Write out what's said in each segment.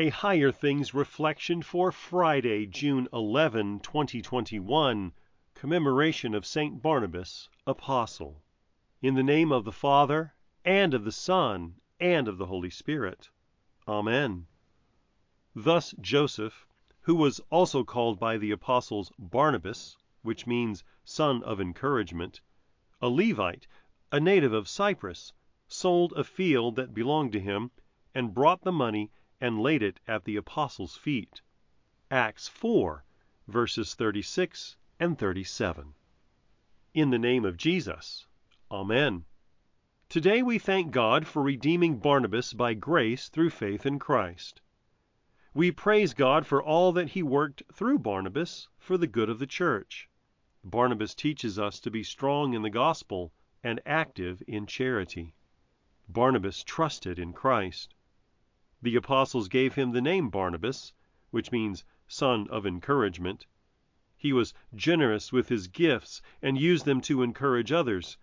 A Higher Things reflection for Friday, June 11, 2021, commemoration of St. Barnabas, Apostle. In the name of the Father, and of the Son, and of the Holy Spirit. Amen. Thus Joseph, who was also called by the apostles Barnabas, which means son of encouragement, a Levite, a native of Cyprus, sold a field that belonged to him, and brought the money and laid it at the apostles' feet. Acts 4, verses 36 and 37. In the name of Jesus. Amen. Today we thank God for redeeming Barnabas by grace through faith in Christ. We praise God for all that he worked through Barnabas for the good of the church. Barnabas teaches us to be strong in the gospel and active in charity. Barnabas trusted in Christ. The apostles gave him the name Barnabas, which means son of encouragement. He was generous with his gifts and used them to encourage others,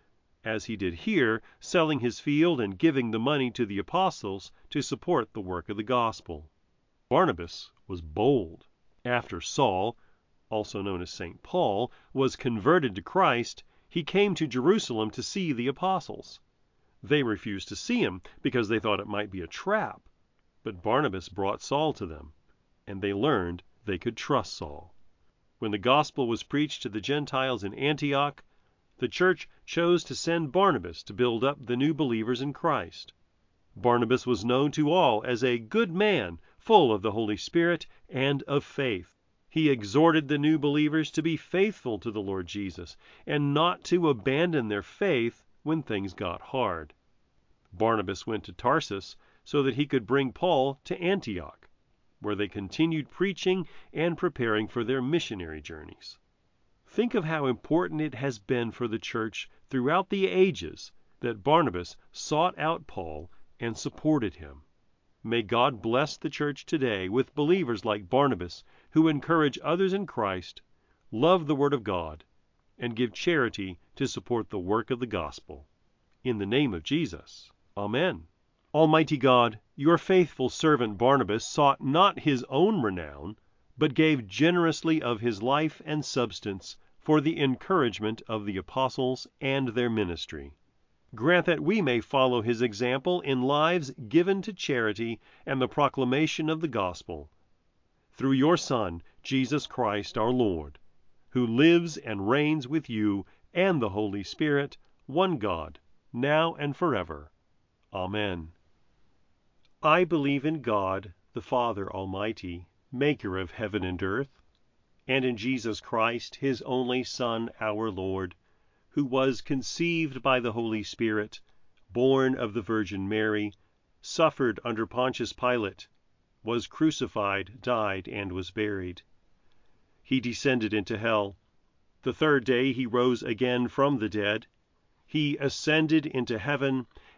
as he did here, selling his field and giving the money to the apostles to support the work of the gospel. Barnabas was bold. After Saul, also known as St. Paul, was converted to Christ, he came to Jerusalem to see the apostles. They refused to see him because they thought it might be a trap. But Barnabas brought Saul to them, and they learned they could trust Saul. When the gospel was preached to the Gentiles in Antioch, the church chose to send Barnabas to build up the new believers in Christ. Barnabas was known to all as a good man, full of the Holy Spirit and of faith. He exhorted the new believers to be faithful to the Lord Jesus and not to abandon their faith when things got hard. Barnabas went to Tarsus so that he could bring Paul to Antioch, where they continued preaching and preparing for their missionary journeys. Think of how important it has been for the church throughout the ages that Barnabas sought out Paul and supported him. May God bless the church today with believers like Barnabas who encourage others in Christ, love the Word of God, and give charity to support the work of the gospel. In the name of Jesus, Amen. Almighty God, your faithful servant Barnabas sought not his own renown, but gave generously of his life and substance for the encouragement of the apostles and their ministry. Grant that we may follow his example in lives given to charity and the proclamation of the gospel. Through your Son, Jesus Christ our Lord, who lives and reigns with you and the Holy Spirit, one God, now and forever. Amen. I believe in God, the Father Almighty, maker of heaven and earth, and in Jesus Christ, his only Son, our Lord, who was conceived by the Holy Spirit, born of the Virgin Mary, suffered under Pontius Pilate, was crucified, died, and was buried. He descended into hell. The third day he rose again from the dead. He ascended into heaven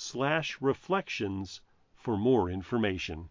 www.higherthings.org/reflections for more information.